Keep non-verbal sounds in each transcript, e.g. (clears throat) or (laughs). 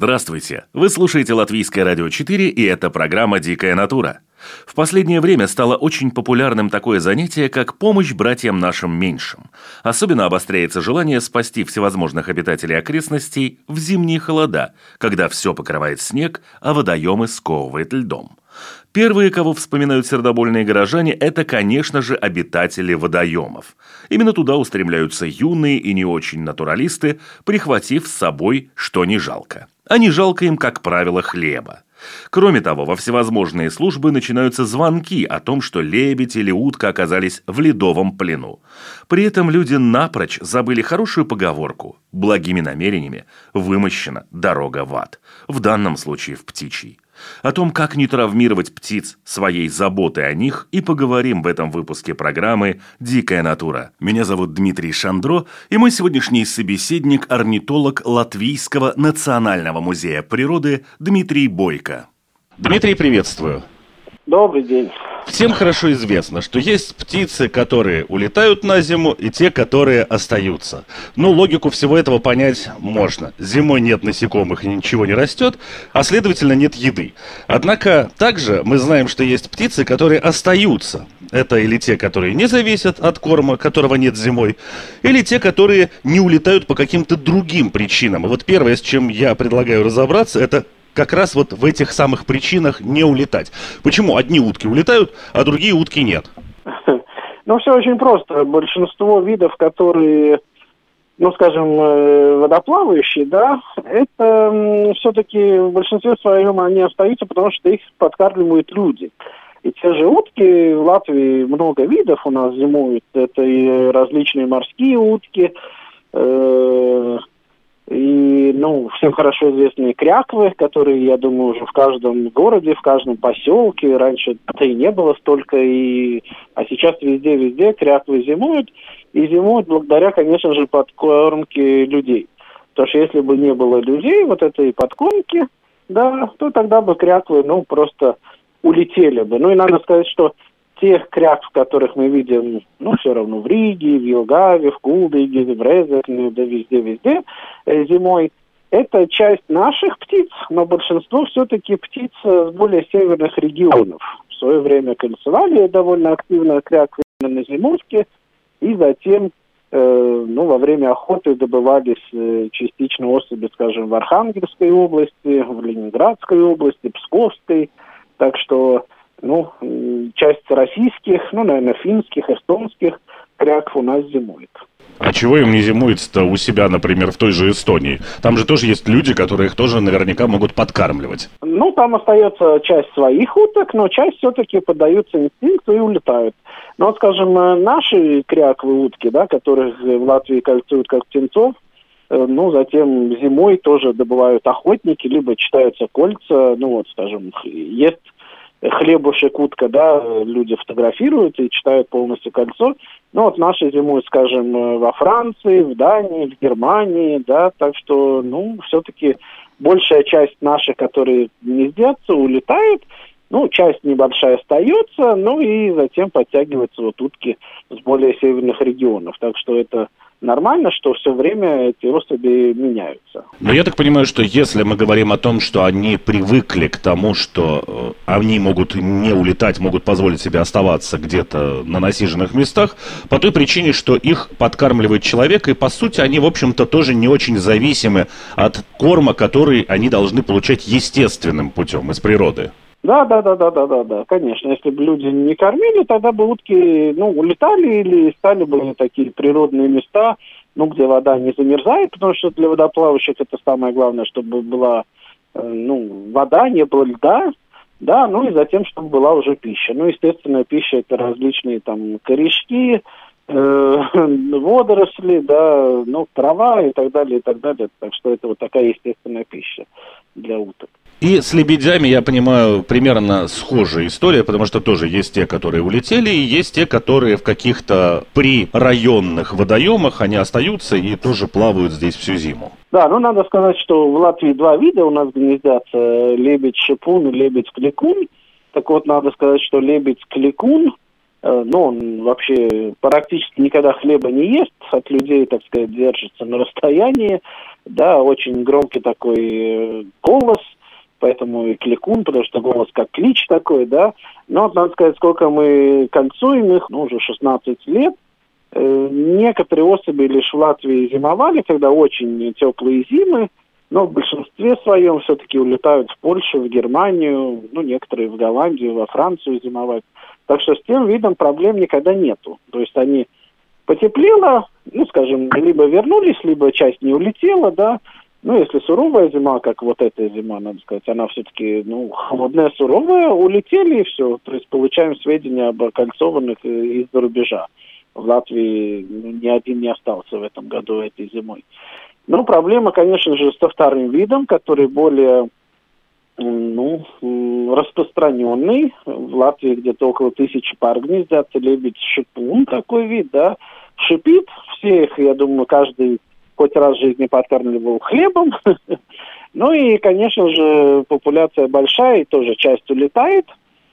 Здравствуйте! Вы слушаете Латвийское радио 4 и это программа «Дикая натура». В последнее время стало очень популярным такое занятие, как помощь братьям нашим меньшим. Особенно обостряется желание спасти всевозможных обитателей окрестностей в зимние холода, когда все покрывает снег, а водоемы сковывает льдом. Первые, кого вспоминают сердобольные горожане, это, конечно же, обитатели водоемов. Именно туда устремляются юные и не очень натуралисты, прихватив с собой, что не жалко. А не жалко им, как правило, хлеба. Кроме того, во всевозможные службы начинаются звонки о том, что лебедь или утка оказались в ледовом плену. При этом люди напрочь забыли хорошую поговорку «благими намерениями вымощена дорога в ад», в данном случае в птичий. О том, как не травмировать птиц своей заботой о них, и поговорим в этом выпуске программы «Дикая натура». Меня зовут Дмитрий Шандро, и мой сегодняшний собеседник – орнитолог Латвийского национального музея природы Дмитрий Бойко. Дмитрий, приветствую. Добрый день. Всем хорошо известно, что есть птицы, которые улетают на зиму, и те, которые остаются. Ну, логику всего этого понять можно. Зимой нет насекомых ничего не растет, а следовательно нет еды. Однако также мы знаем, что есть птицы, которые остаются. Это или те, которые не зависят от корма, которого нет зимой, или те, которые не улетают по каким-то другим причинам. И вот первое, с чем я предлагаю разобраться, это как раз вот в этих самых причинах не улетать. Почему одни утки улетают, а другие утки нет? (laughs) Ну, все очень просто. Большинство видов, которые, ну, скажем, э, водоплавающие, да, это все-таки в большинстве своем они остаются, потому что их подкармливают люди. И те же утки, в Латвии много видов у нас зимуют. Это и различные морские утки, э, и, ну, всем хорошо известные кряквы, которые, я думаю, уже в каждом городе, в каждом поселке. Раньше это и не было столько, и... а сейчас везде-везде кряквы зимуют. И зимуют благодаря, конечно же, подкормке людей. Потому что если бы не было людей, вот этой подкормки, да, то тогда бы кряквы, ну, просто улетели бы. Ну и надо сказать, что тех крякв, которых мы видим, ну, все равно в Риге, в Елгаве, в Кулдыге, в Резекне, да везде-везде э, зимой, это часть наших птиц, но большинство все-таки птиц с более северных регионов. В свое время кольцевали довольно активно кряквы на зимовке, и затем э, ну, во время охоты добывались э, частично особи, скажем, в Архангельской области, в Ленинградской области, Псковской. Так что ну, часть российских, ну, наверное, финских, эстонских кряков у нас зимует. А чего им не зимуется-то у себя, например, в той же Эстонии? Там же тоже есть люди, которые их тоже наверняка могут подкармливать. Ну, там остается часть своих уток, но часть все-таки поддаются инстинкту и улетают. Но, вот, скажем, наши кряковые утки, да, которых в Латвии кольцуют как птенцов, э, ну, затем зимой тоже добывают охотники, либо читаются кольца, ну, вот, скажем, есть хлебушек, утка, да, люди фотографируют и читают полностью кольцо. Ну вот наши зимуют, скажем, во Франции, в Дании, в Германии, да, так что, ну, все-таки большая часть наших, которые не сдятся, улетают, ну, часть небольшая остается, ну и затем подтягиваются вот утки с более северных регионов. Так что это нормально, что все время эти особи меняются. Но я так понимаю, что если мы говорим о том, что они привыкли к тому, что э, они могут не улетать, могут позволить себе оставаться где-то на насиженных местах, по той причине, что их подкармливает человек, и по сути они, в общем-то, тоже не очень зависимы от корма, который они должны получать естественным путем из природы. Да, да, да, да, да, да, да, конечно. Если бы люди не кормили, тогда бы утки, ну, улетали или стали бы такие природные места, ну, где вода не замерзает, потому что для водоплавающих это самое главное, чтобы была, э, ну, вода, не было льда, да, ну и затем, чтобы была уже пища. Ну, естественно, пища это различные там корешки, э, (laughs) водоросли, да, ну, трава и так далее, и так далее. Так что это вот такая естественная пища для уток. И с лебедями, я понимаю, примерно схожая история, потому что тоже есть те, которые улетели, и есть те, которые в каких-то прирайонных водоемах, они остаются и тоже плавают здесь всю зиму. Да, ну надо сказать, что в Латвии два вида у нас гнездятся, лебедь-шипун и лебедь-кликун. Так вот, надо сказать, что лебедь-кликун, э, ну, он вообще практически никогда хлеба не ест, от людей, так сказать, держится на расстоянии, да, очень громкий такой э, голос – поэтому и кликун, потому что голос как клич такой, да. Но, надо сказать, сколько мы кольцуем их, ну, уже 16 лет, э, некоторые особи лишь в Латвии зимовали, когда очень теплые зимы, но в большинстве своем все-таки улетают в Польшу, в Германию, ну, некоторые в Голландию, во Францию зимовать. Так что с тем видом проблем никогда нету. То есть они потеплело, ну, скажем, либо вернулись, либо часть не улетела, да, ну, если суровая зима, как вот эта зима, надо сказать, она все-таки, ну, холодная, суровая, улетели и все. То есть получаем сведения об окольцованных из-за рубежа. В Латвии ну, ни один не остался в этом году этой зимой. Но проблема, конечно же, со вторым видом, который более ну, распространенный. В Латвии где-то около тысячи пар гнездятся лебедь шипун, такой вид, да. Шипит всех, я думаю, каждый хоть раз в жизни подкармливал хлебом. (laughs) ну и, конечно же, популяция большая, и тоже часть улетает.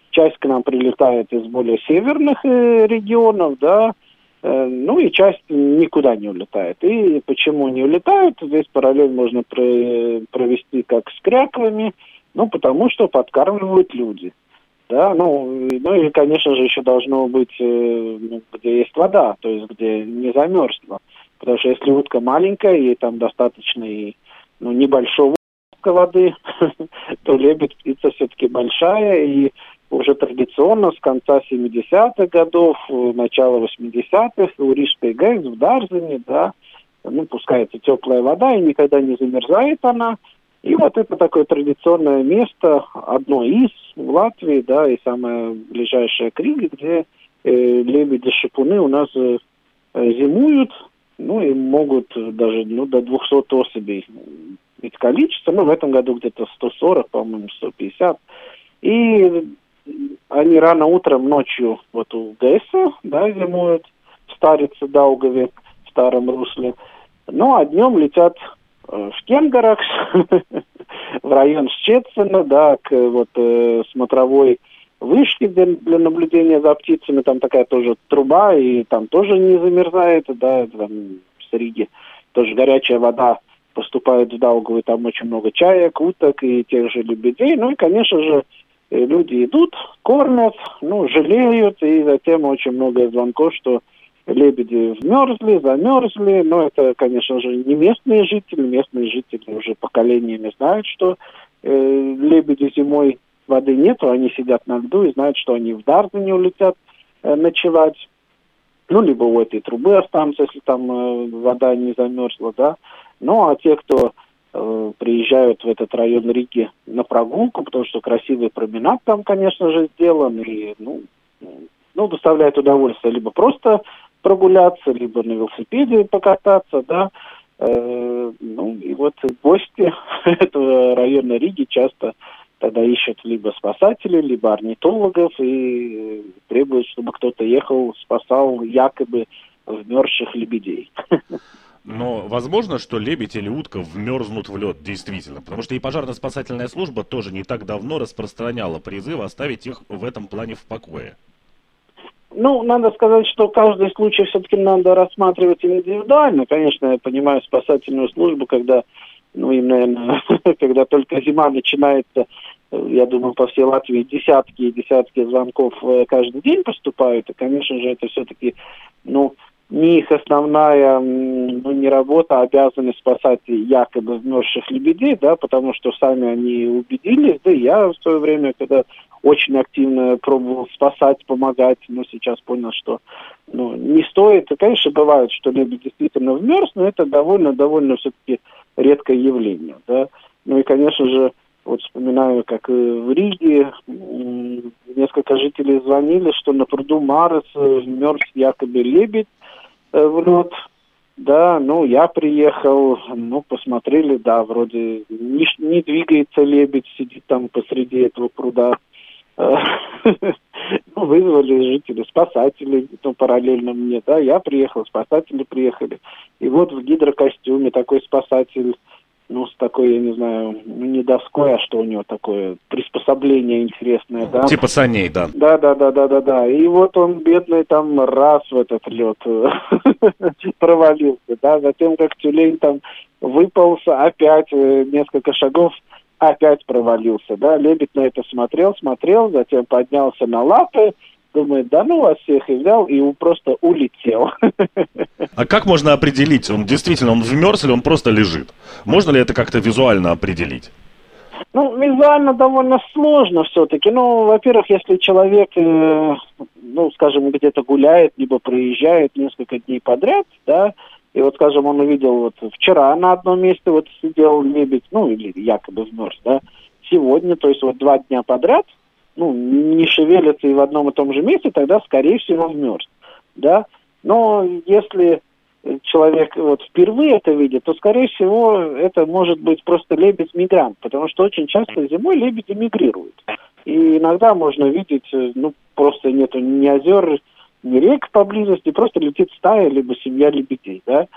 Часть к нам прилетает из более северных э, регионов, да, э, ну и часть никуда не улетает. И почему не улетают? Здесь параллель можно провести как с кряквами, ну потому что подкармливают люди. Да, ну, ну и, конечно же, еще должно быть, э, ну, где есть вода, то есть где не замерзла. Потому что если утка маленькая, ей там достаточно и ну, небольшого воды, (laughs) то лебедь птица все-таки большая, и уже традиционно с конца 70-х годов, начала 80-х у Рижской ГЭС в Дарзине, да, ну, пускается теплая вода, и никогда не замерзает она. И вот это такое традиционное место, одно из в Латвии, да, и самое ближайшее к Риге, где э, лебеди-шипуны у нас э, зимуют, ну и могут даже ну, до 200 особей быть количество, ну в этом году где-то 140, по-моему, 150. И они рано утром, ночью вот у ГЭСа, да, зимуют в Старице, Даугаве, в Старом Русле. Ну, а днем летят э, в Кенгаракс, (laughs) в район Щецина, да, к вот э, смотровой вышки для, для наблюдения за птицами, там такая тоже труба, и там тоже не замерзает, да, там с Риги тоже горячая вода поступает в Даугаву, там очень много чаек, уток и тех же лебедей, ну и, конечно же, э, люди идут, кормят, ну, жалеют, и затем очень много звонков, что лебеди вмерзли, замерзли, но это, конечно же, не местные жители, местные жители уже поколениями знают, что э, лебеди зимой воды нету, они сидят на льду и знают, что они в Дарзине улетят э, ночевать. Ну, либо у этой трубы останутся, если там э, вода не замерзла, да. Ну, а те, кто э, приезжают в этот район Риги на прогулку, потому что красивый променад там, конечно же, сделан, и, ну, ну, доставляет удовольствие либо просто прогуляться, либо на велосипеде покататься, да. Э, ну, и вот гости (laughs) этого района Риги часто тогда ищут либо спасателей, либо орнитологов и требуют, чтобы кто-то ехал, спасал якобы вмерзших лебедей. Но возможно, что лебедь или утка вмерзнут в лед, действительно. Потому что и пожарно-спасательная служба тоже не так давно распространяла призыв оставить их в этом плане в покое. Ну, надо сказать, что каждый случай все-таки надо рассматривать индивидуально. Конечно, я понимаю спасательную службу, когда ну, им, наверное, (laughs) когда только зима начинается, я думаю, по всей Латвии десятки и десятки звонков э, каждый день поступают, и, конечно же, это все-таки, ну, не их основная, ну, не работа, а обязанность спасать якобы вмерзших лебедей, да, потому что сами они убедились, да, и я в свое время, когда очень активно пробовал спасать, помогать, но сейчас понял, что ну, не стоит. И, конечно, бывает, что лебедь действительно вмерз, но это довольно-довольно все-таки редкое явление. Да? Ну и, конечно же, вот вспоминаю, как в Риге несколько жителей звонили, что на пруду Марес мерз якобы лебедь, э, в лед. Да, ну, я приехал, ну, посмотрели, да, вроде не, не двигается лебедь, сидит там посреди этого пруда. (laughs) Ну, вызвали жители, спасатели, ну, параллельно мне, да, я приехал, спасатели приехали. И вот в гидрокостюме такой спасатель ну, с такой, я не знаю, ну, не доской, а что у него такое приспособление интересное, да. Типа саней, да. Да, да, да, да, да, да. И вот он, бедный, там раз в этот лед (laughs) провалился, да, затем как тюлень там выползся, опять э, несколько шагов опять провалился, да. Лебедь на это смотрел, смотрел, затем поднялся на лапы, думает, да ну вас всех, и взял, и просто улетел. А как можно определить, он действительно, он вмерз или он просто лежит? Можно ли это как-то визуально определить? Ну, визуально довольно сложно все-таки. Ну, во-первых, если человек, э, ну, скажем, где-то гуляет, либо проезжает несколько дней подряд, да, и вот, скажем, он увидел вот вчера на одном месте вот сидел лебедь, ну, или якобы вмерз, да, сегодня, то есть вот два дня подряд, ну, не шевелится и в одном и том же месте, тогда, скорее всего, вмерз. Да? Но если человек вот впервые это видит, то, скорее всего, это может быть просто лебедь-мигрант, потому что очень часто зимой лебеди мигрируют. И иногда можно видеть, ну, просто нету ни озер, ни рек поблизости, просто летит стая, либо семья лебедей, да.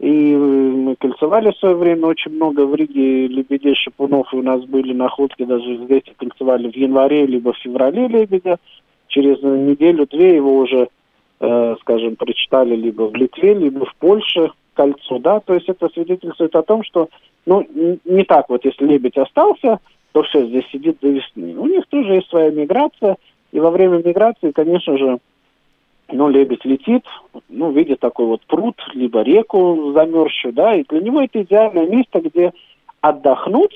И мы кольцевали в свое время очень много в Риге лебедей, шипунов, и у нас были находки, даже здесь кольцевали в январе, либо в феврале лебедя. Через неделю-две его уже, э, скажем, прочитали либо в Литве, либо в Польше кольцо, да, то есть это свидетельствует о том, что, ну, не так вот, если лебедь остался, то все, здесь сидит до весны. У них тоже есть своя миграция, и во время миграции, конечно же, ну, лебедь летит, ну, видит такой вот пруд, либо реку замерзшую, да, и для него это идеальное место, где отдохнуть,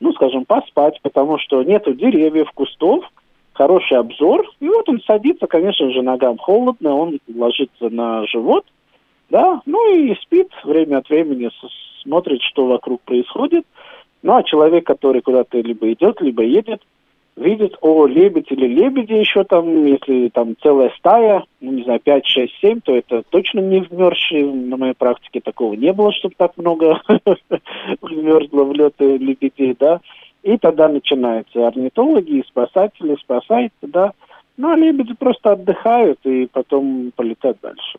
ну, скажем, поспать, потому что нету деревьев, кустов, хороший обзор, и вот он садится, конечно же, ногам холодно, он ложится на живот, да, ну и спит время от времени, смотрит, что вокруг происходит, ну, а человек, который куда-то либо идет, либо едет, видит, о, лебедь или лебеди еще там, если там целая стая, ну, не знаю, 5, 6, 7, то это точно не вмерзшие. На моей практике такого не было, чтобы так много (laughs) вмерзло в лед лебедей, да. И тогда начинаются орнитологи спасатели, спасают, да. Ну, а лебеди просто отдыхают и потом полетят дальше.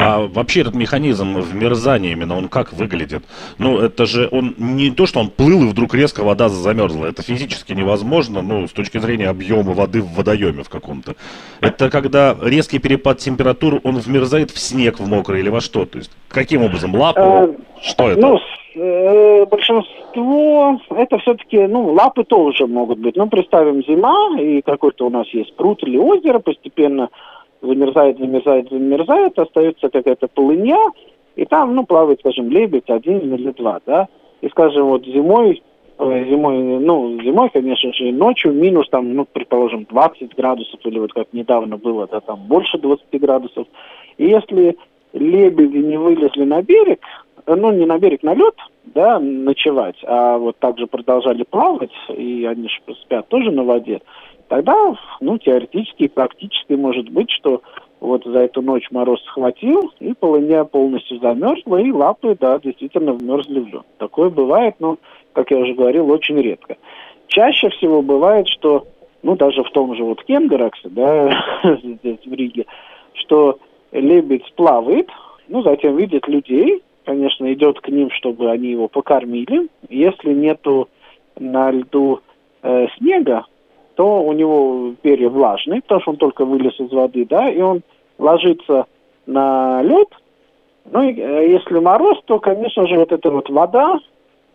А вообще этот механизм вмерзания именно, он как выглядит? Ну, это же он не то, что он плыл и вдруг резко вода замерзла. Это физически невозможно, ну, с точки зрения объема воды в водоеме в каком-то. Это когда резкий перепад температур, он вмерзает в снег в мокрый или во что? То есть каким образом? Лапу? А, что это? Ну, э, большинство, это все-таки, ну, лапы тоже могут быть. Ну, представим, зима, и какой-то у нас есть пруд или озеро, постепенно замерзает, замерзает, замерзает, остается какая-то полыня, и там, ну, плавает, скажем, лебедь один или два, да, и, скажем, вот зимой, э, зимой, ну, зимой, конечно же, ночью минус там, ну, предположим, 20 градусов, или вот как недавно было, да, там больше 20 градусов, и если лебеди не вылезли на берег, ну, не на берег, на лед, да, ночевать, а вот также продолжали плавать, и они же спят тоже на воде, тогда, ну, теоретически и практически может быть, что вот за эту ночь мороз схватил, и полыня полностью замерзла, и лапы, да, действительно вмерзли в лед. Такое бывает, но, как я уже говорил, очень редко. Чаще всего бывает, что, ну, даже в том же вот Кенгераксе, да, (laughs) здесь в Риге, что лебедь плавает, ну, затем видит людей, конечно, идет к ним, чтобы они его покормили. Если нету на льду э, снега, то у него перья влажные, потому что он только вылез из воды, да, и он ложится на лед. Ну, и, э, если мороз, то, конечно же, вот эта вот вода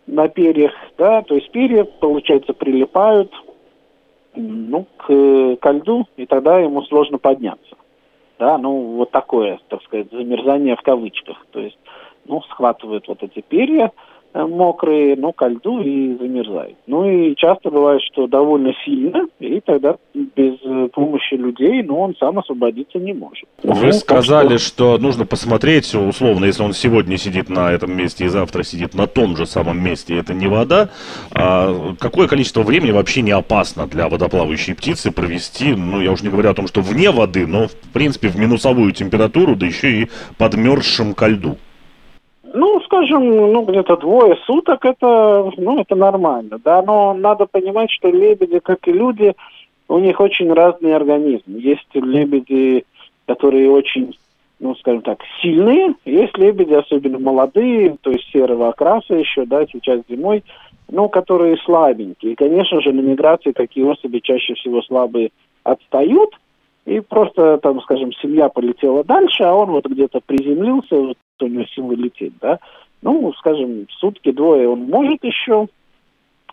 на перьях, да, то есть перья, получается, прилипают, ну, к, к льду, и тогда ему сложно подняться. Да, ну, вот такое, так сказать, замерзание в кавычках. То есть, ну, схватывают вот эти перья, мокрые, ну, ко льду и замерзают. Ну и часто бывает, что довольно сильно, и тогда без э, помощи людей, ну, он сам освободиться не может. Вы ну, сказали, что... что нужно посмотреть, условно, если он сегодня сидит на этом месте и завтра сидит на том же самом месте, это не вода, а какое количество времени вообще не опасно для водоплавающей птицы провести, ну, я уже не говорю о том, что вне воды, но, в принципе, в минусовую температуру, да еще и подмерзшим ко льду? Ну, скажем, ну, где-то двое суток, это, ну, это нормально, да, но надо понимать, что лебеди, как и люди, у них очень разный организм. Есть лебеди, которые очень, ну, скажем так, сильные, есть лебеди, особенно молодые, то есть серого окраса еще, да, сейчас зимой, ну, которые слабенькие. И, конечно же, на миграции такие особи чаще всего слабые отстают, и просто, там, скажем, семья полетела дальше, а он вот где-то приземлился, вот у него силы лететь, да, ну, скажем, сутки-двое он может еще,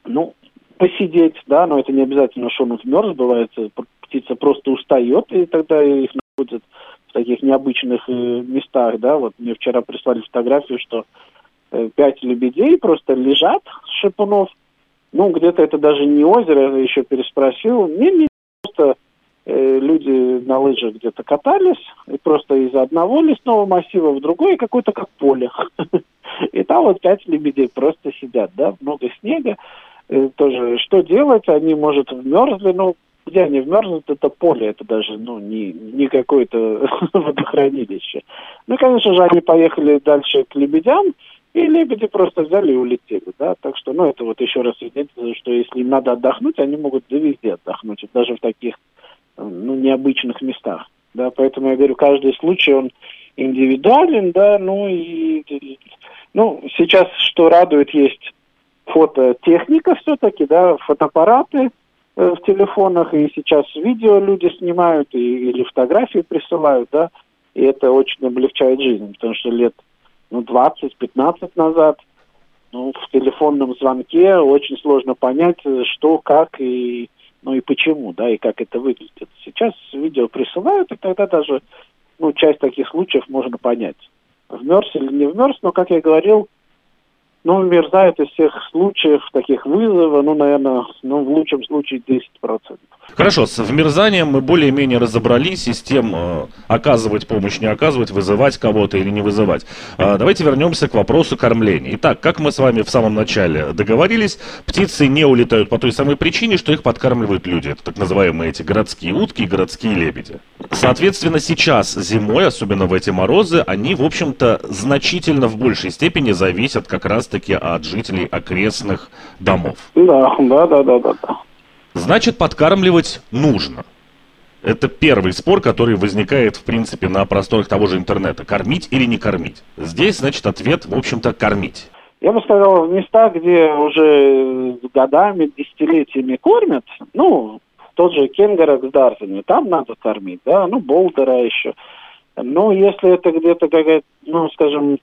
ну, посидеть, да, но это не обязательно, что он вмерз, бывает, э, птица просто устает, и тогда их находят в таких необычных э, местах, да, вот мне вчера прислали фотографию, что э, пять лебедей просто лежат, шипунов, ну, где-то это даже не озеро, я еще переспросил, не, не, просто люди на лыжах где-то катались, и просто из одного лесного массива в другой какое-то как поле. (laughs) И там вот пять лебедей просто сидят, да, много снега. Э, тоже что делать? Они, может, вмерзли, но где они вмерзнут, это поле, это даже, ну, не, не какое-то (laughs) водохранилище. Ну, конечно же, они поехали дальше к лебедям, и лебеди просто взяли и улетели, да, так что, ну, это вот еще раз свидетельствует, что если им надо отдохнуть, они могут везде отдохнуть, даже в таких ну, необычных местах. Да, поэтому я говорю, каждый случай, он индивидуален, да, ну и, ну, сейчас, что радует, есть фототехника все-таки, да, фотоаппараты э, в телефонах, и сейчас видео люди снимают, и, или фотографии присылают, да, и это очень облегчает жизнь, потому что лет, ну, 20-15 назад, ну, в телефонном звонке очень сложно понять, что, как и ну и почему, да, и как это выглядит. Сейчас видео присылают, и тогда даже ну, часть таких случаев можно понять. Вмерз или не вмерз, но, как я говорил, ну, мерзает из всех случаев таких вызова, ну, наверное, ну, в лучшем случае 10%. Хорошо, с вмерзанием мы более-менее разобрались и с тем, э, оказывать помощь, не оказывать, вызывать кого-то или не вызывать. Э, давайте вернемся к вопросу кормления. Итак, как мы с вами в самом начале договорились, птицы не улетают по той самой причине, что их подкармливают люди. Это так называемые эти городские утки и городские лебеди. Соответственно, сейчас зимой, особенно в эти морозы, они, в общем-то, значительно в большей степени зависят как раз раз-таки от жителей окрестных домов. Да, да, да, да, да. да. Значит, подкармливать нужно. Это первый спор, который возникает, в принципе, на просторах того же интернета. Кормить или не кормить? Здесь, значит, ответ, в общем-то, кормить. Я бы сказал, в местах, где уже годами, десятилетиями кормят, ну, тот же Кенгорок с Дарзами, там надо кормить, да, ну, Болдера еще. Ну, если это где-то какая-то, ну, скажем,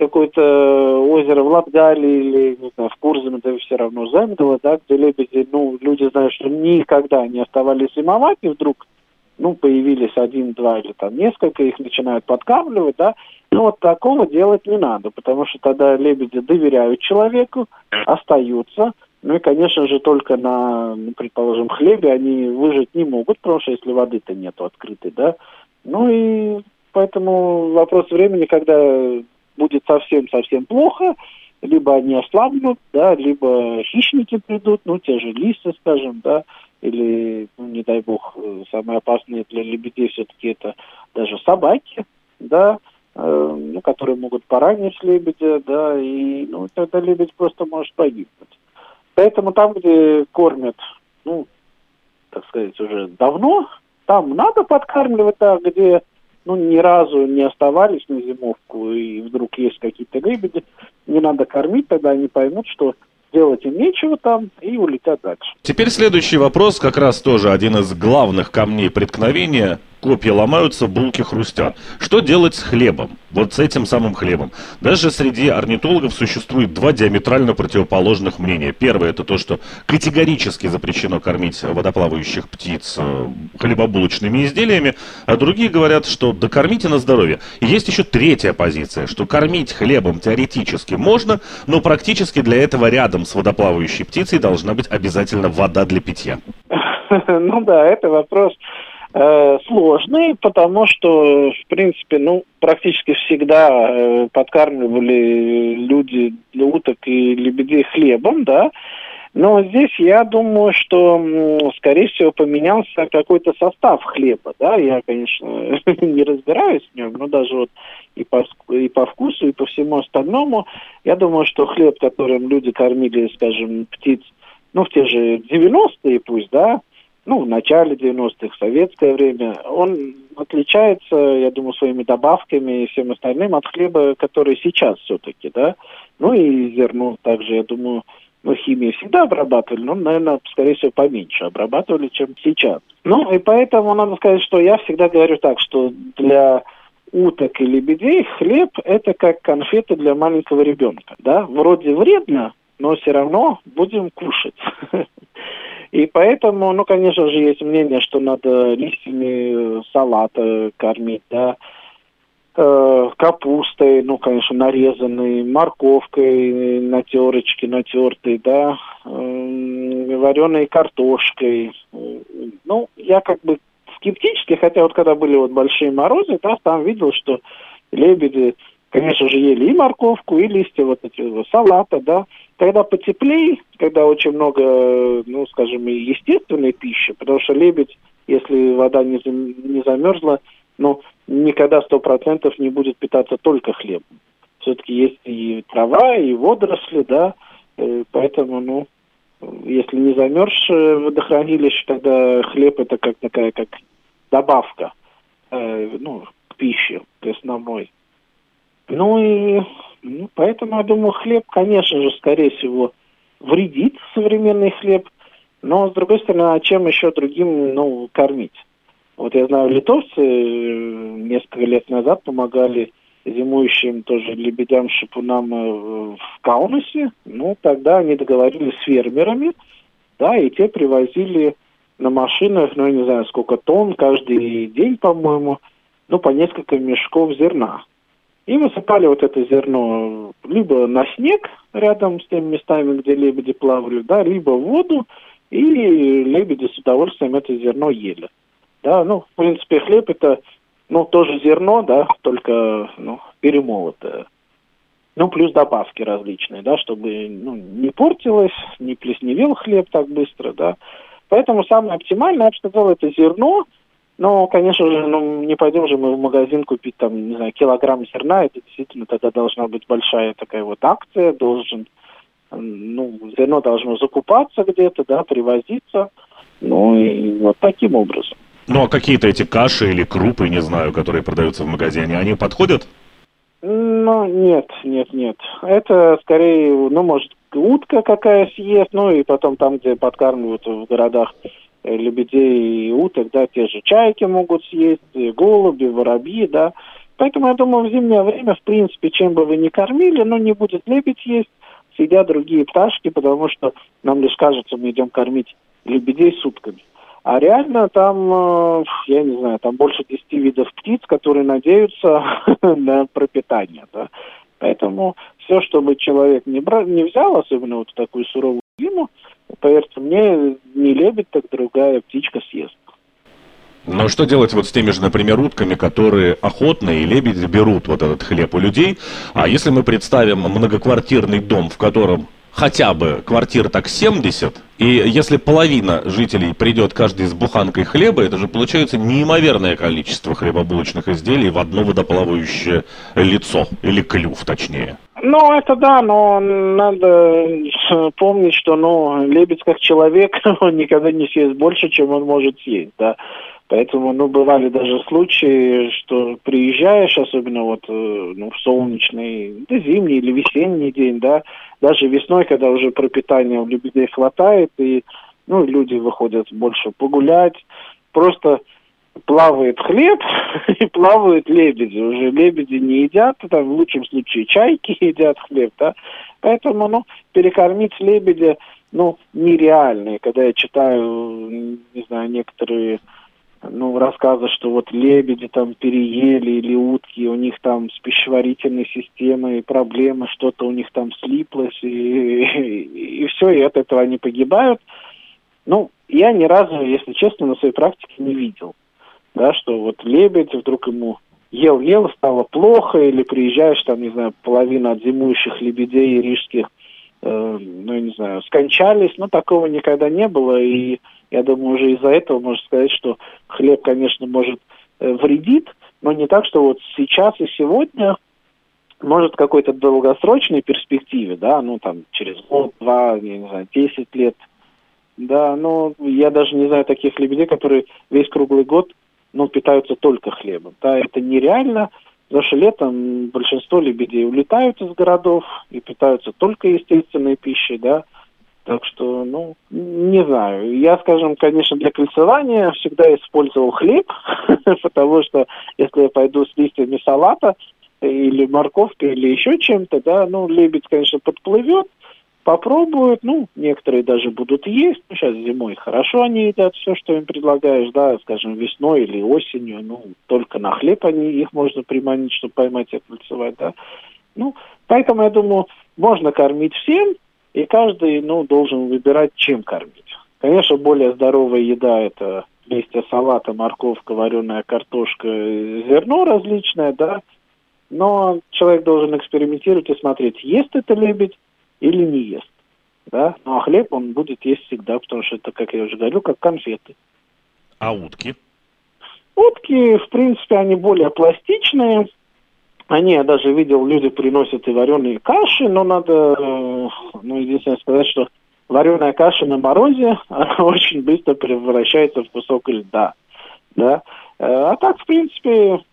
какое-то озеро в Латгалии или, не знаю, в Курзаме, да все равно Земгало, да, где лебеди, ну, люди знают, что никогда не оставались зимовать, и вдруг, ну, появились один, два или там несколько, их начинают подкармливать, да, ну, вот такого делать не надо, потому что тогда лебеди доверяют человеку, остаются, ну и, конечно же, только на, ну, предположим, хлебе они выжить не могут, потому что если воды-то нету открытой, да. Ну и поэтому вопрос времени, когда будет совсем-совсем плохо, либо они ослабнут, да, либо хищники придут, ну, те же лисы, скажем, да, или, ну, не дай бог, э, самые опасные для лебедей все-таки это даже собаки, да, э, ну, которые могут поранить лебедя, да, и, ну, тогда лебедь просто может погибнуть. Поэтому там, где кормят, ну, так сказать, уже давно, там надо подкармливать, да, где ну, ни разу не оставались на зимовку, и вдруг есть какие-то лебеди, не надо кормить, тогда они поймут, что делать им нечего там и улетят дальше. Теперь следующий вопрос, как раз тоже один из главных камней преткновения копья ломаются, булки хрустят. Что делать с хлебом? Вот с этим самым хлебом. Даже среди орнитологов существует два диаметрально противоположных мнения. Первое это то, что категорически запрещено кормить водоплавающих птиц э, хлебобулочными изделиями, а другие говорят, что да кормите на здоровье. И есть еще третья позиция, что кормить хлебом теоретически можно, но практически для этого рядом с водоплавающей птицей должна быть обязательно вода для питья. (laughs) Ну да, это вопрос э, сложный, потому что, в принципе, ну, практически всегда э, подкармливали люди уток и лебедей хлебом, да, но здесь я думаю, что, скорее всего, поменялся какой-то состав хлеба, да, я, конечно, (laughs) не разбираюсь в нем, но даже вот и по, и по вкусу, и по всему остальному, я думаю, что хлеб, которым люди кормили, скажем, птиц, ну, в те же 90-е пусть, да, ну, в начале 90-х, советское время, он отличается, я думаю, своими добавками и всем остальным от хлеба, который сейчас все-таки, да. Ну и зерно также, я думаю, ну, химию всегда обрабатывали, но, наверное, скорее всего, поменьше обрабатывали, чем сейчас. Ну, и поэтому надо сказать, что я всегда говорю так, что для уток и лебедей хлеб – это как конфеты для маленького ребенка, да. Вроде вредно, но все равно будем кушать. (laughs) И поэтому, ну, конечно же, есть мнение, что надо листьями салата кормить, да, капустой, ну, конечно, нарезанной, морковкой на терочке натертой, да, э, вареной картошкой. Ну, я как бы скептически, хотя вот когда были вот большие морозы, да, там видел, что лебеди, конечно же, ели и морковку, и листья вот эти салата, да, когда потеплее, когда очень много, ну, скажем, естественной пищи, потому что лебедь, если вода не, не замерзла, ну, никогда сто процентов не будет питаться только хлебом. Все-таки есть и трава, и водоросли, да, э, поэтому, ну, если не замерзшее водохранилище, тогда хлеб это как такая, как добавка, э, ну, к пище, к основной. Ну и ну, поэтому, я думаю, хлеб, конечно же, скорее всего, вредит современный хлеб. Но, с другой стороны, а чем еще другим, ну, кормить? Вот я знаю, литовцы э, несколько лет назад помогали зимующим тоже лебедям, шипунам э, в Каунасе. Ну, тогда они договорились с фермерами, да, и те привозили на машинах, ну, я не знаю, сколько тонн каждый день, по-моему, ну, по несколько мешков зерна. И высыпали вот это зерно либо на снег рядом с теми местами, где лебеди плавали, да, либо в воду, и лебеди с удовольствием это зерно ели. Да, ну, в принципе, хлеб это, ну, тоже зерно, да, только, ну, перемолотое. Ну, плюс добавки различные, да, чтобы, ну, не портилось, не плесневел хлеб так быстро, да. Поэтому самое оптимальное, я бы сказал, это зерно – ну, конечно же, ну, не пойдем же мы в магазин купить там, не знаю, килограмм зерна. Это действительно тогда должна быть большая такая вот акция, должен, ну, зерно должно закупаться где-то, да, привозиться. Ну, и вот таким образом. Ну, а какие-то эти каши или крупы, не знаю, которые продаются в магазине, они подходят? Ну, нет, нет, нет. Это скорее, ну, может, утка какая съест, ну, и потом там, где подкармливают в городах Э, лебедей и уток, да, те же чайки могут съесть, голуби, воробьи, да. Поэтому я думаю, в зимнее время, в принципе, чем бы вы ни кормили, ну, не будет лебедь есть, съедят другие пташки, потому что нам лишь кажется, мы идем кормить лебедей сутками. А реально там, э, я не знаю, там больше 10 видов птиц, которые надеются (laughs) на пропитание, да. Поэтому все, что бы человек не, брал, не взял, особенно вот такую суровую зиму, поверьте мне, не лебедь, так другая птичка съест. Но что делать вот с теми же, например, утками, которые охотно и лебеди берут вот этот хлеб у людей? А если мы представим многоквартирный дом, в котором хотя бы квартир так 70, и если половина жителей придет каждый с буханкой хлеба, это же получается неимоверное количество хлебобулочных изделий в одно водоплавающее лицо, или клюв точнее. Ну, это да, но надо помнить, что, ну, лебедь как человек, (laughs) никогда не съест больше, чем он может съесть, да. Поэтому, ну, бывали даже случаи, что приезжаешь, особенно вот, э, ну, в солнечный, да, зимний или весенний день, да, даже весной, когда уже пропитания у лебедей хватает, и, ну, люди выходят больше погулять, просто плавает хлеб (laughs) и плавают лебеди. Уже лебеди не едят, там в лучшем случае чайки (laughs) едят хлеб, да. Поэтому, ну, перекормить лебедя, ну, нереально. И когда я читаю, не знаю, некоторые ну, рассказы, что вот лебеди там переели или утки, у них там с пищеварительной системой проблемы, что-то у них там слиплось, и, и, и все, и от этого они погибают. Ну, я ни разу, если честно, на своей практике не видел да, что вот лебедь вдруг ему ел-ел, стало плохо, или приезжаешь, там, не знаю, половина от зимующих лебедей рижских, э, ну, я не знаю, скончались, но такого никогда не было, и я думаю, уже из-за этого можно сказать, что хлеб, конечно, может э, вредит, но не так, что вот сейчас и сегодня может какой-то долгосрочной перспективе, да, ну там через год, два, я не знаю, десять лет, да, но я даже не знаю таких лебедей, которые весь круглый год ну, питаются только хлебом. Да, это нереально, потому что летом большинство лебедей улетают из городов и питаются только естественной пищей, да. Так что, ну, не знаю. Я, скажем, конечно, для кольцевания всегда использовал хлеб, (laughs) потому что если я пойду с листьями салата или морковки или еще чем-то, да, ну, лебедь, конечно, подплывет, попробуют, ну, некоторые даже будут есть, ну, сейчас зимой хорошо они едят все, что им предлагаешь, да, скажем, весной или осенью, ну, только на хлеб они, их можно приманить, чтобы поймать и кольцевать, да. Ну, поэтому, я думаю, можно кормить всем, и каждый, ну, должен выбирать, чем кормить. Конечно, более здоровая еда – это листья салата, морковка, вареная картошка, зерно различное, да, но человек должен экспериментировать и смотреть, ест это лебедь, или не ест. Да? Ну а хлеб он будет есть всегда, потому что это, как я уже говорил, как конфеты. А утки? Утки, в принципе, они более пластичные. Они, я даже видел, люди приносят и вареные каши, но надо, э, ну, единственное сказать, что вареная каша на морозе, (laughs) она очень быстро превращается в кусок льда. Да? Э, а так, в принципе,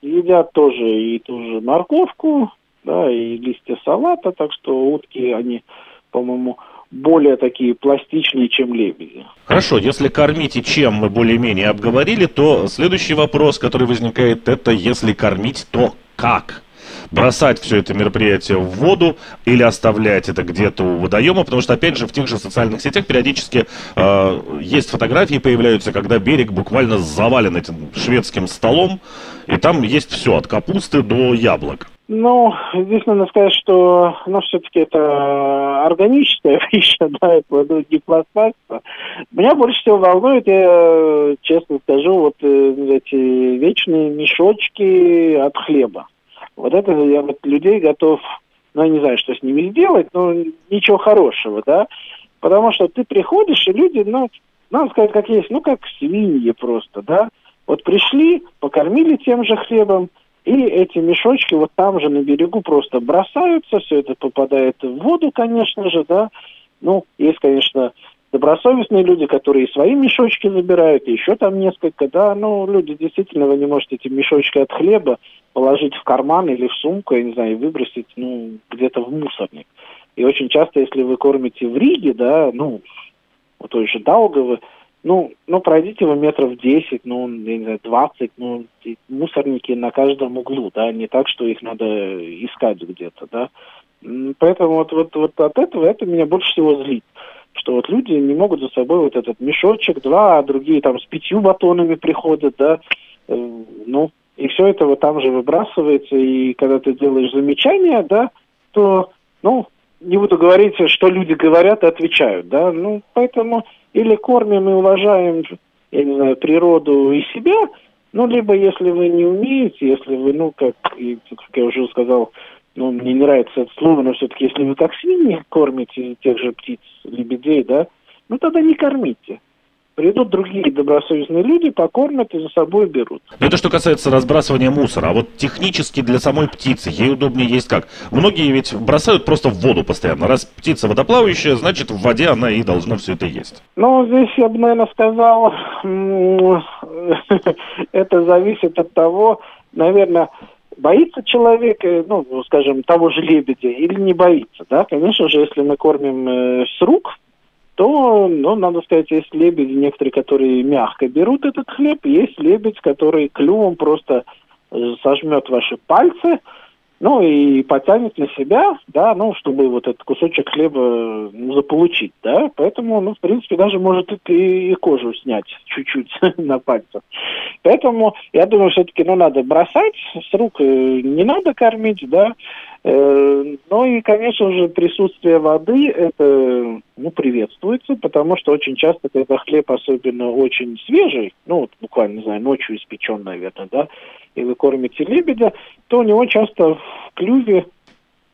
едят тоже и ту же морковку, да, и листья салата, так что утки, они, по-моему, более такие пластичные, чем лебеди. Хорошо, если кормить и чем мы более-менее обговорили, то следующий вопрос, который возникает, это если кормить, то как? бросать все это мероприятие в воду или оставлять это где-то у водоема, потому что, опять же, в тех же социальных сетях периодически э, есть фотографии появляются, когда берег буквально завален этим шведским столом, и там есть все, от капусты до яблок. Ну, здесь надо сказать, что, ну, все-таки это органическая пища, (laughs) да, это ну, не пластмасса. Меня больше всего волнует, я честно скажу, вот э, эти вечные мешочки от хлеба. Вот это я вот людей готов, ну, я не знаю, что с ними сделать, но ничего хорошего, да. Потому что ты приходишь, и люди, ну, надо сказать, как есть, ну, как свиньи просто, да. Вот пришли, покормили тем же хлебом, и эти мешочки вот там же на берегу просто бросаются, все это попадает в воду, конечно же, да. Ну, есть, конечно, добросовестные люди, которые свои мешочки забирают, и еще там несколько, да, ну, люди действительно, вы не можете эти мешочки от хлеба положить в карман или в сумку, я не знаю, и выбросить, ну, где-то в мусорник. И очень часто, если вы кормите в Риге, да, ну, у той же Даугавы, ну, ну, пройдите вы метров 10, ну, я не знаю, 20, ну, мусорники на каждом углу, да, не так, что их надо искать где-то, да. Поэтому вот, вот, вот от этого это меня больше всего злит, что вот люди не могут за собой вот этот мешочек, два, а другие там с пятью батонами приходят, да, э, ну, и все это вот там же выбрасывается, и когда ты делаешь замечания, да, то, ну, не буду говорить, что люди говорят и отвечают, да, ну, поэтому или кормим и уважаем, я не знаю, природу и себя, ну, либо если вы не умеете, если вы, ну, как, как я уже сказал, ну, мне не нравится это слово, но все-таки, если вы как свиньи кормите тех же птиц, лебедей, да, ну, тогда не кормите. Придут другие добросовестные люди, покормят и за собой берут. Это что касается разбрасывания мусора. А вот технически для самой птицы ей удобнее есть как? Многие ведь бросают просто в воду постоянно. Раз птица водоплавающая, значит в воде она и должна все это есть. Ну, здесь я бы, наверное, сказал, (laughs) это зависит от того, наверное, боится человек, э, ну, скажем, того же лебедя или не боится, да? Конечно же, если мы кормим э, с рук, то, ну, надо сказать, есть лебеди некоторые, которые мягко берут этот хлеб, есть лебедь, который клювом просто сожмет ваши пальцы, ну и потянет на себя, да, ну, чтобы вот этот кусочек хлеба ну, заполучить, да, поэтому, ну, в принципе, даже может и, и кожу снять чуть-чуть (laughs) на пальцах. Поэтому, я думаю, все-таки, ну, надо бросать, с рук э, не надо кормить, да, э, ну и, конечно же, присутствие воды, это, ну, приветствуется, потому что очень часто, когда хлеб особенно очень свежий, ну, вот буквально, не знаю, ночью испечен, наверное, да, и вы кормите лебедя, то у него часто в клюве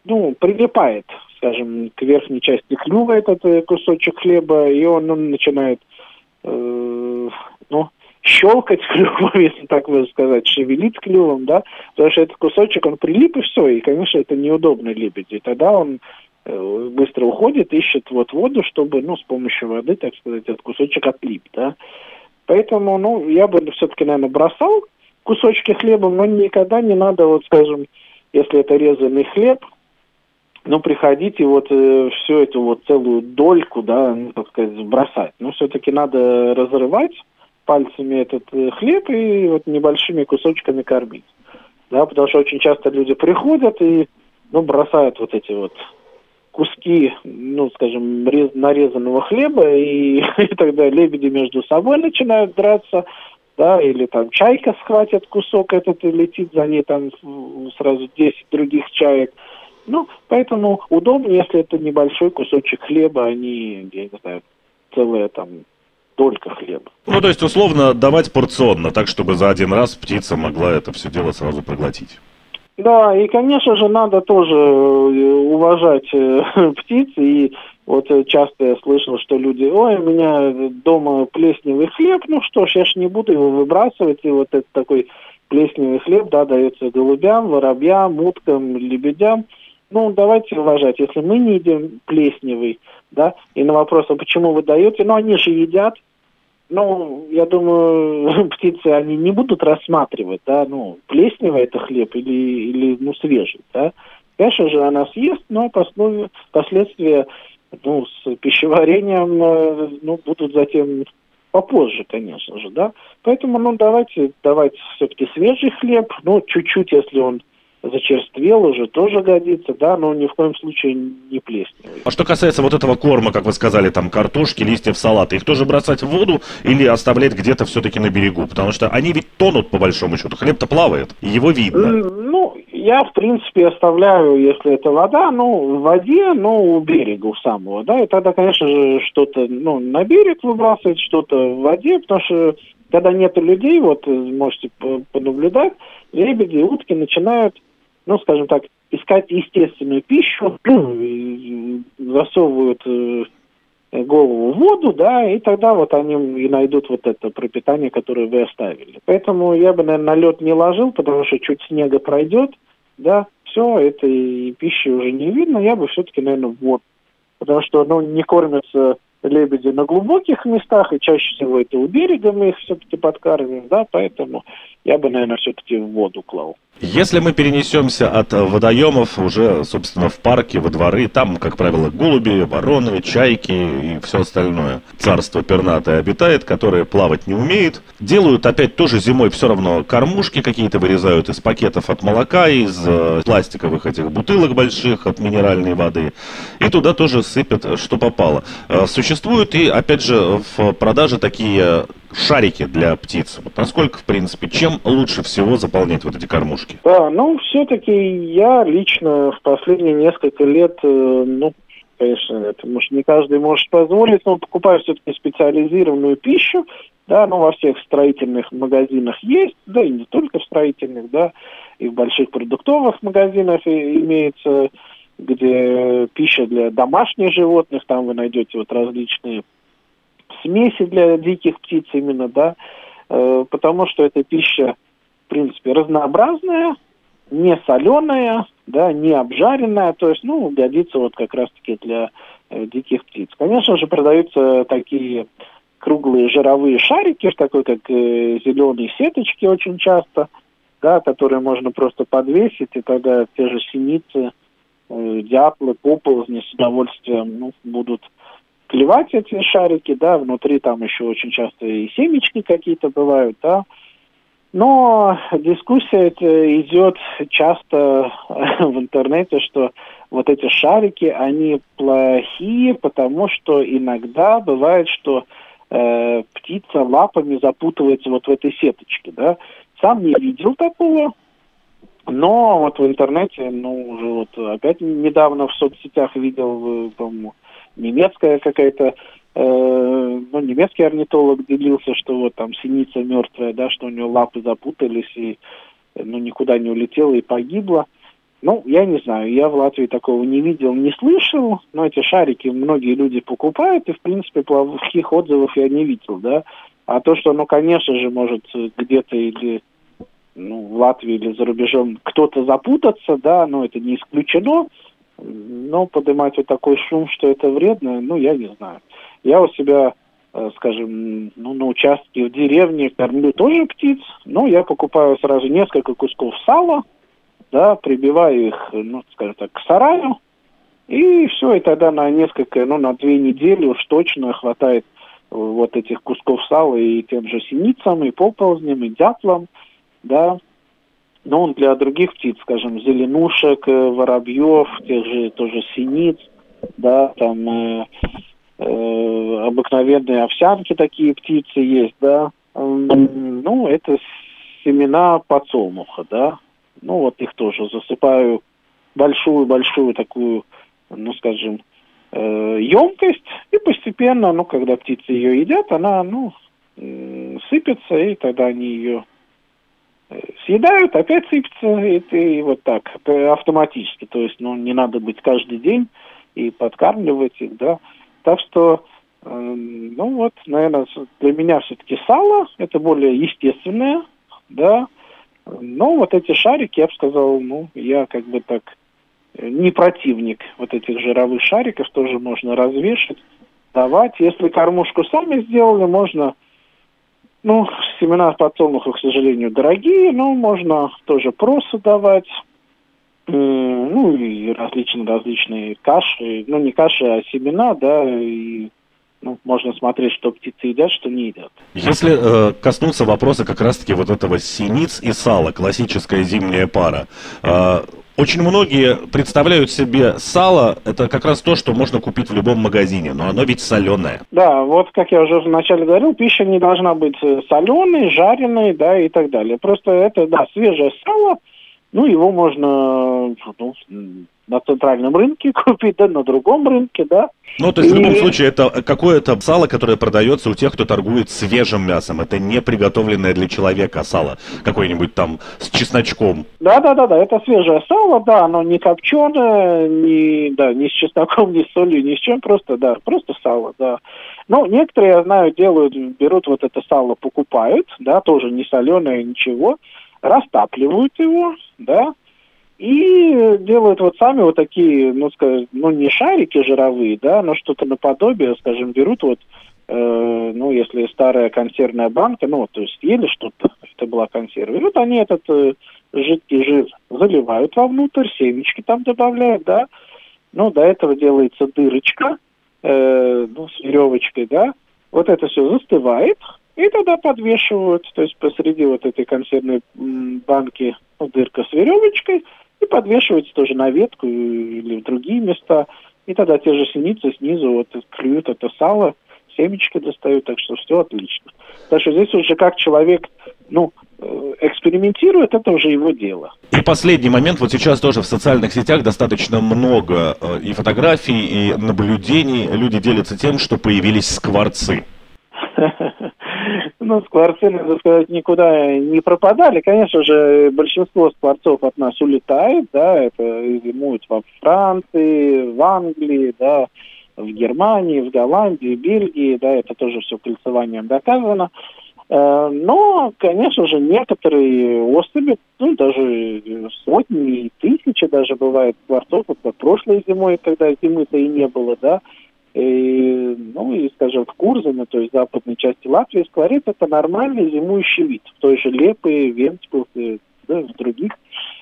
ну, прилипает, скажем, к верхней части клюва этот э, кусочек хлеба, и он, он начинает э, ну, щелкать клювом, (laughs) если так можно сказать, шевелить клювом, да, потому что этот кусочек, он прилип и все, и, конечно, это неудобно лебеди. И тогда он быстро уходит, ищет вот воду, чтобы, ну, с помощью воды, так сказать, этот кусочек отлип, да. Поэтому, ну, я бы все-таки, наверное, бросал кусочки хлеба, но никогда не надо, вот скажем, если это резанный хлеб, ну, приходить и вот э, всю эту вот целую дольку, да, ну, так сказать, бросать. Ну, все-таки надо разрывать пальцами этот э, хлеб и вот небольшими кусочками кормить. Да, потому что очень часто люди приходят и, ну, бросают вот эти вот куски, ну, скажем, рез, нарезанного хлеба, и, (laughs) и тогда лебеди между собой начинают драться, да, или там чайка схватит кусок этот и летит за ней там сразу 10 других чаек. Ну, поэтому удобнее, если это небольшой кусочек хлеба, а не, я не знаю, целая там только хлеба. Ну, то есть, условно, давать порционно, так, чтобы за один раз птица могла это все дело сразу проглотить. Да, и, конечно же, надо тоже э, уважать э, (laughs) птиц. И вот э, часто я слышал, что люди, ой, у меня дома плесневый хлеб, ну что ж, я ж не буду его выбрасывать, и вот этот такой плесневый хлеб, да, дается голубям, воробьям, уткам, лебедям. Ну, давайте уважать, если мы не едим плесневый, да, и на вопрос, а почему вы даете, ну, они же едят, ну, я думаю, (laughs) птицы, они не будут рассматривать, да, ну, плесневый это хлеб или, или ну, свежий, да. Конечно же, она съест, но последствия ну, с пищеварением, э, ну, будут затем попозже, конечно же, да. Поэтому, ну, давайте давайте все-таки свежий хлеб, ну, чуть-чуть, если он зачерствел уже, тоже годится, да, но ни в коем случае не плесневый. А что касается вот этого корма, как вы сказали, там картошки, листьев салата, их тоже бросать в воду или оставлять где-то все-таки на берегу? Потому что они ведь тонут, по большому счету, хлеб-то плавает, его видно. Ну, я, в принципе, оставляю, если это вода, ну, в воде, ну, у берега у самого, да, и тогда, конечно же, что-то, ну, на берег выбрасывать, что-то в воде, потому что когда нет людей, вот, можете понаблюдать, лебеди, утки начинают ну, скажем так, искать естественную пищу, (clears throat) засовывают э, голову в воду, да, и тогда вот они и найдут вот это пропитание, которое вы оставили. Поэтому я бы, наверное, на лед не ложил, потому что чуть снега пройдет, да, все, этой пищи уже не видно, я бы все-таки, наверное, в воду. Потому что, ну, не кормятся лебеди на глубоких местах, и чаще всего это у берега мы их все-таки подкармливаем, да, поэтому я бы, наверное, все-таки в воду клал. Если мы перенесемся от водоемов уже, собственно, в парке, во дворы, там, как правило, голуби, вороны, чайки и все остальное. Царство пернатое обитает, которое плавать не умеет. Делают опять тоже зимой все равно кормушки какие-то вырезают из пакетов от молока, из э, пластиковых этих бутылок больших от минеральной воды. И туда тоже сыпят, что попало. Э, существуют и, опять же, в продаже такие шарики для птиц. Вот насколько, в принципе, чем лучше всего заполнять вот эти кормушки? Да, ну, все-таки я лично в последние несколько лет, э, ну, конечно, это может не каждый может позволить, но покупаю все-таки специализированную пищу, да, ну, во всех строительных магазинах есть, да, и не только в строительных, да, и в больших продуктовых магазинах имеется, где пища для домашних животных, там вы найдете вот различные смеси для диких птиц именно, да, э, потому что эта пища, в принципе, разнообразная, не соленая, да, не обжаренная, то есть, ну, годится вот как раз-таки для э, диких птиц. Конечно же, продаются такие круглые жировые шарики, такой как э, зеленые сеточки очень часто, да, которые можно просто подвесить, и тогда те же синицы, дятлы, поползни с удовольствием ну, будут клевать эти шарики, да, внутри там еще очень часто и семечки какие-то бывают, да, но дискуссия идет часто в интернете, что вот эти шарики, они плохие, потому что иногда бывает, что э, птица лапами запутывается вот в этой сеточке, да. Сам не видел такого, но вот в интернете, ну, уже вот опять недавно в соцсетях видел, э, по-моему, немецкая какая-то э, ну, немецкий орнитолог делился, что вот там синица мертвая, да, что у нее лапы запутались и ну, никуда не улетела и погибла. Ну, я не знаю, я в Латвии такого не видел, не слышал, но эти шарики многие люди покупают, и, в принципе, плохих отзывов я не видел, да. А то, что, ну, конечно же, может где-то или в Латвии или за рубежом кто-то запутаться, да, но это не исключено. Но поднимать вот такой шум, что это вредно, ну, я не знаю. Я у себя, э, скажем, ну, на участке в деревне кормлю тоже птиц, но я покупаю сразу несколько кусков сала, да, прибиваю их, ну, скажем так, к сараю, и все, и тогда на несколько, ну, на две недели уж точно хватает вот этих кусков сала и тем же синицам, и поползням, и дятлам, да. Но он для других птиц, скажем, зеленушек, э, воробьев, тех же тоже синиц, да, там э, э, обыкновенные овсянки такие птицы есть, да. Ну, это семена подсолнуха, да. Ну, вот их тоже засыпаю большую-большую такую, ну, скажем, э, емкость, и постепенно, ну, когда птицы ее едят, она, ну, сыпется, и тогда они ее съедают, опять сыпется, и, и вот так, автоматически, то есть, ну, не надо быть каждый день и подкармливать их, да, так что, э, ну вот, наверное, для меня все-таки сало это более естественное, да. Но вот эти шарики, я бы сказал, ну, я как бы так э, не противник вот этих жировых шариков, тоже можно развешать, давать. Если кормушку сами сделали, можно, ну, семена подсолнуха, к сожалению, дорогие, но можно тоже просто давать ну и различные различные каши, ну не каши, а семена, да, и ну, можно смотреть, что птицы едят, что не едят. Если э, коснуться вопроса как раз-таки вот этого синиц и сала, классическая зимняя пара, э, очень многие представляют себе сало, это как раз то, что можно купить в любом магазине, но оно ведь соленое. Да, вот как я уже вначале говорил, пища не должна быть э, соленой, жареной, да, и так далее. Просто это, да, свежее сало – ну, его можно ну, на центральном рынке (laughs) купить, да, на другом рынке, да. Ну, то есть, и... в любом случае, это какое-то сало, которое продается у тех, кто торгует свежим мясом. Это не приготовленное для человека сало, какое-нибудь там с чесночком. Да-да-да, это свежее сало, да, оно не копченое, не, да, ни с чесноком, ни с солью, ни с чем, просто, да, просто сало, да. Ну, некоторые, я знаю, делают, берут вот это сало, покупают, да, тоже не соленое, ничего, растапливают его, да, и делают вот сами вот такие, ну, скажем, ну, не шарики жировые, да, но что-то наподобие, скажем, берут вот, э, ну, если старая консервная банка, ну, то есть ели что-то, это была консерва, и вот они этот э, жидкий жир заливают вовнутрь, семечки там добавляют, да, ну, до этого делается дырочка, э, ну, с веревочкой, да, вот это все застывает, и тогда подвешивают, то есть посреди вот этой консервной банки ну, дырка с веревочкой, и подвешивается тоже на ветку или в другие места. И тогда те же синицы снизу вот клюют это сало, семечки достают, так что все отлично. Так что здесь уже как человек, ну, э, экспериментирует, это уже его дело. И последний момент, вот сейчас тоже в социальных сетях достаточно много э, и фотографий, и наблюдений. Люди делятся тем, что появились скворцы. (laughs) Ну, скворцы, надо сказать, никуда не пропадали. Конечно же, большинство скворцов от нас улетает, да, это зимуют во Франции, в Англии, да, в Германии, в Голландии, Бельгии, да, это тоже все кольцеванием доказано. Э, но, конечно же, некоторые особи, ну, даже сотни и тысячи даже бывает скворцов, вот прошлой зимой, когда зимы-то и не было, да, и, ну, и, скажем, в Курзаме, то есть западной части Латвии, скворец – это нормальный зимующий вид. В той же Лепе, Венспилсе, да, в других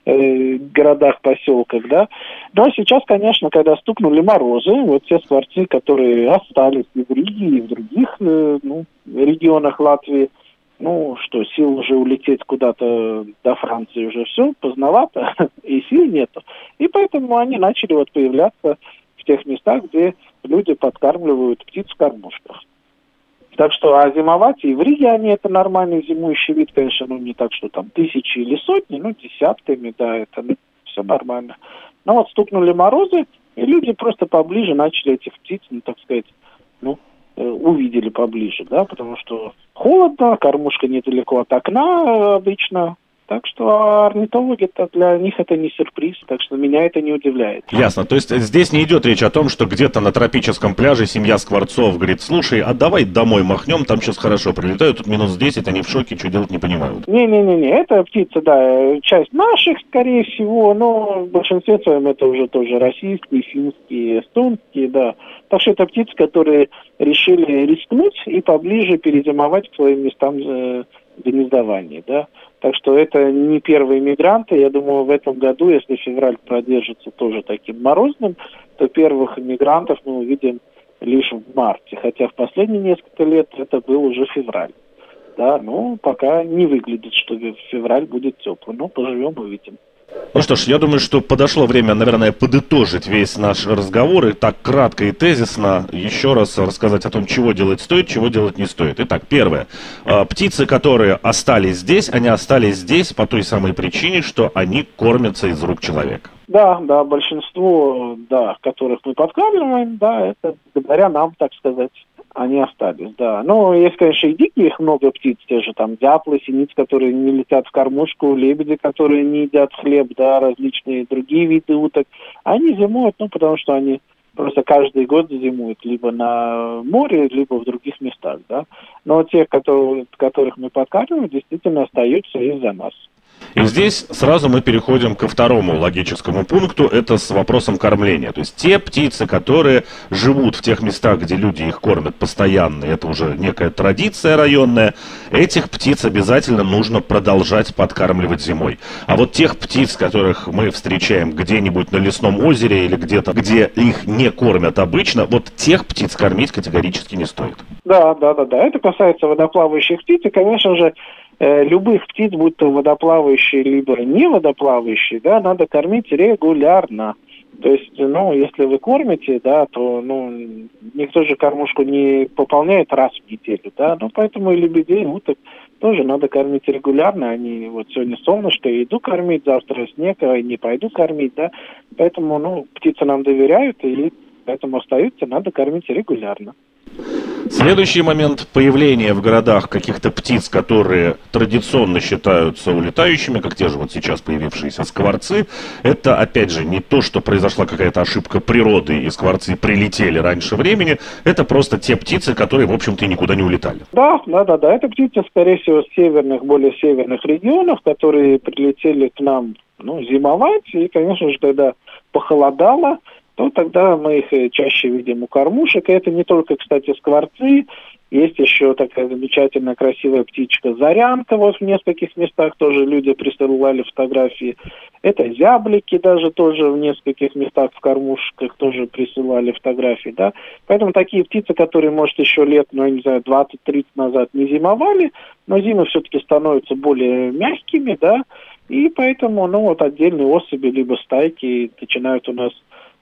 э, городах, поселках, да. Но сейчас, конечно, когда стукнули морозы, вот те скворцы, которые остались и в Риге, и в других э, ну, регионах Латвии, ну что, сил уже улететь куда-то до Франции уже все, поздновато, (laughs) и сил нету. И поэтому они начали вот появляться в тех местах, где люди подкармливают птиц в кормушках. Так что, а зимовать и в Риге они это нормальный зимующий вид, конечно, ну не так, что там тысячи или сотни, ну десятками, да, это ну, все нормально. Но вот стукнули морозы, и люди просто поближе начали этих птиц, ну так сказать, ну, э, увидели поближе, да, потому что холодно, кормушка недалеко от окна э, обычно, так что орнитологи -то для них это не сюрприз, так что меня это не удивляет. Ясно. То есть здесь не идет речь о том, что где-то на тропическом пляже семья Скворцов говорит, слушай, а давай домой махнем, там сейчас хорошо прилетают, тут минус 10, они в шоке, что делать не понимают. Не-не-не, это птица, да, часть наших, скорее всего, но в большинстве своем это уже тоже российские, финские, эстонские, да. Так что это птицы, которые решили рискнуть и поближе перезимовать к своим местам э, гнездования, да. Так что это не первые мигранты. Я думаю, в этом году, если февраль продержится тоже таким морозным, то первых мигрантов мы увидим лишь в марте. Хотя в последние несколько лет это был уже февраль. Да, ну, пока не выглядит, что февраль будет теплый. Но поживем, увидим. Ну что ж, я думаю, что подошло время, наверное, подытожить весь наш разговор и так кратко и тезисно еще раз рассказать о том, чего делать стоит, чего делать не стоит. Итак, первое. А, птицы, которые остались здесь, они остались здесь по той самой причине, что они кормятся из рук человека. Да, да, большинство, да, которых мы подкармливаем, да, это благодаря нам, так сказать они остались, да. Но есть, конечно, и диких много птиц, те же там дятлы, синиц, которые не летят в кормушку, лебеди, которые не едят хлеб, да, различные другие виды уток. Они зимуют, ну, потому что они просто каждый год зимуют либо на море, либо в других местах, да. Но те, которые, которых мы подкармливаем, действительно остаются из-за нас. И здесь сразу мы переходим ко второму логическому пункту, это с вопросом кормления. То есть те птицы, которые живут в тех местах, где люди их кормят постоянно, это уже некая традиция районная, этих птиц обязательно нужно продолжать подкармливать зимой. А вот тех птиц, которых мы встречаем где-нибудь на лесном озере или где-то, где их не кормят обычно, вот тех птиц кормить категорически не стоит. Да, да, да, да. Это касается водоплавающих птиц, и, конечно же, любых птиц, будь то водоплавающие, либо не водоплавающие, да, надо кормить регулярно. То есть, ну, если вы кормите, да, то, ну, никто же кормушку не пополняет раз в неделю, да, ну, поэтому и лебедей, уток тоже надо кормить регулярно, они вот сегодня солнышко, иду кормить, завтра снег, а не пойду кормить, да, поэтому, ну, птицы нам доверяют, и поэтому остаются, надо кормить регулярно. Следующий момент появления в городах каких-то птиц, которые традиционно считаются улетающими, как те же вот сейчас появившиеся скворцы, это, опять же, не то, что произошла какая-то ошибка природы, и скворцы прилетели раньше времени, это просто те птицы, которые, в общем-то, никуда не улетали. Да, да, да, да, это птицы, скорее всего, с северных, более северных регионов, которые прилетели к нам ну, зимовать, и, конечно же, когда похолодало, то тогда мы их э, чаще видим у кормушек. И это не только, кстати, скворцы, есть еще такая замечательная красивая птичка Зарянка, вот в нескольких местах тоже люди присылали фотографии. Это зяблики даже тоже в нескольких местах в кормушках тоже присылали фотографии, да. Поэтому такие птицы, которые, может, еще лет, ну, я не знаю, 20-30 назад не зимовали, но зимы все-таки становятся более мягкими, да, и поэтому, ну, вот отдельные особи либо стайки начинают у нас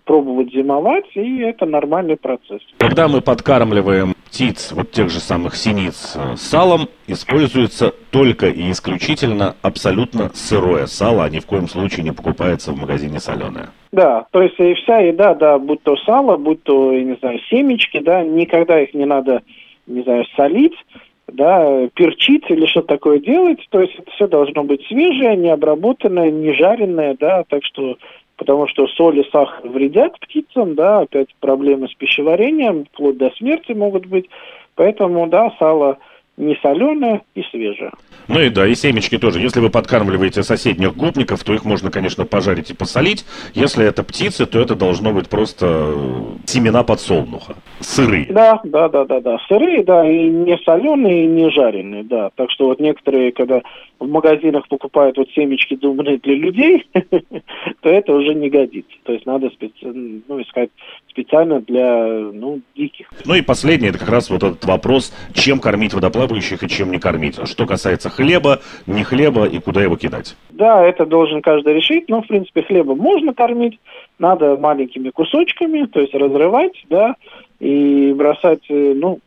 пробовать зимовать, и это нормальный процесс. Когда мы подкармливаем птиц, вот тех же самых синиц, э, салом, используется только и исключительно абсолютно сырое сало, а ни в коем случае не покупается в магазине соленое. Да, то есть и вся еда, да, будь то сало, будь то, я не знаю, семечки, да, никогда их не надо, не знаю, солить, да, перчить или что такое делать. То есть это все должно быть свежее, не обработанное, не жареное, да, так что потому что соль и сахар вредят птицам, да, опять проблемы с пищеварением, вплоть до смерти могут быть. Поэтому, да, сало – не соленая и свежая. Ну и да, и семечки тоже. Если вы подкармливаете соседних гопников, то их можно, конечно, пожарить и посолить. Если это птицы, то это должно быть просто э, семена подсолнуха. Сырые. Да, да, да, да, да. Сырые, да, и не соленые, и не жареные, да. Так что вот некоторые, когда в магазинах покупают вот семечки, думанные для людей, (laughs) то это уже не годится. То есть надо ну, искать специально для ну, диких. Ну и последний, это как раз вот этот вопрос, чем кормить водоплавающих и чем не кормить. Что касается хлеба, не хлеба и куда его кидать. Да, это должен каждый решить, но в принципе хлебом можно кормить, надо маленькими кусочками, то есть разрывать, да, и бросать, э, ну,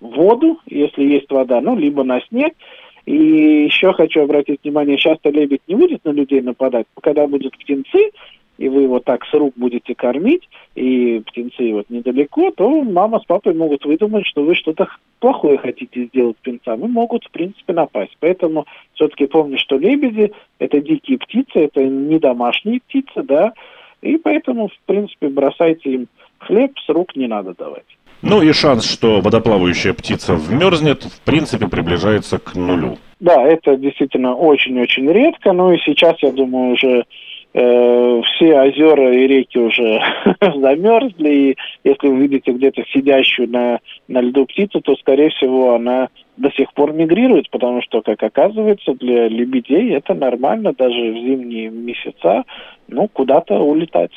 воду, если есть вода, ну, либо на снег, и еще хочу обратить внимание, часто лебедь не будет на людей нападать, когда будут птенцы, и вы его так с рук будете кормить, и птенцы вот недалеко, то мама с папой могут выдумать, что вы что-то плохое хотите сделать птенцам, и могут, в принципе, напасть. Поэтому все-таки помню, что лебеди – это дикие птицы, это не домашние птицы, да, и поэтому, в принципе, бросайте им хлеб, с рук не надо давать. Ну и шанс, что водоплавающая птица вмерзнет, в принципе, приближается к нулю. Да, это действительно очень-очень редко. Ну и сейчас, я думаю, уже все озера и реки уже (laughs) замерзли. И если вы видите где-то сидящую на, на льду птицу, то, скорее всего, она до сих пор мигрирует, потому что, как оказывается, для лебедей это нормально даже в зимние месяца, ну, куда-то улетать.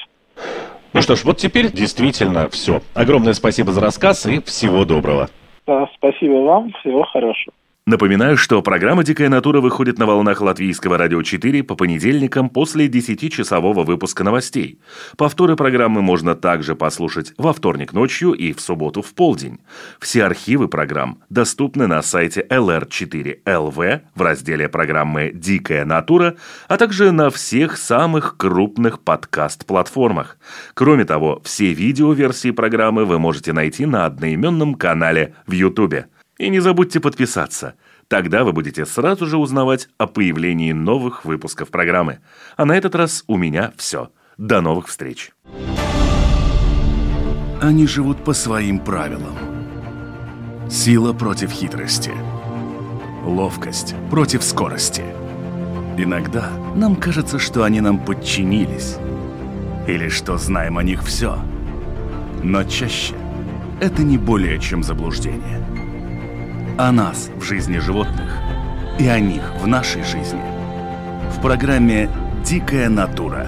Ну что ж, вот теперь действительно все. Огромное спасибо за рассказ и всего доброго. Да, спасибо вам, всего хорошего. Напоминаю, что программа «Дикая натура» выходит на волнах Латвийского радио 4 по понедельникам после 10-часового выпуска новостей. Повторы программы можно также послушать во вторник ночью и в субботу в полдень. Все архивы программ доступны на сайте lr4lv в разделе программы «Дикая натура», а также на всех самых крупных подкаст-платформах. Кроме того, все видеоверсии программы вы можете найти на одноименном канале в YouTube. И не забудьте подписаться. Тогда вы будете сразу же узнавать о появлении новых выпусков программы. А на этот раз у меня все. До новых встреч. Они живут по своим правилам. Сила против хитрости. Ловкость против скорости. Иногда нам кажется, что они нам подчинились. Или что знаем о них все. Но чаще это не более чем заблуждение – о нас в жизни животных и о них в нашей жизни. В программе «Дикая натура»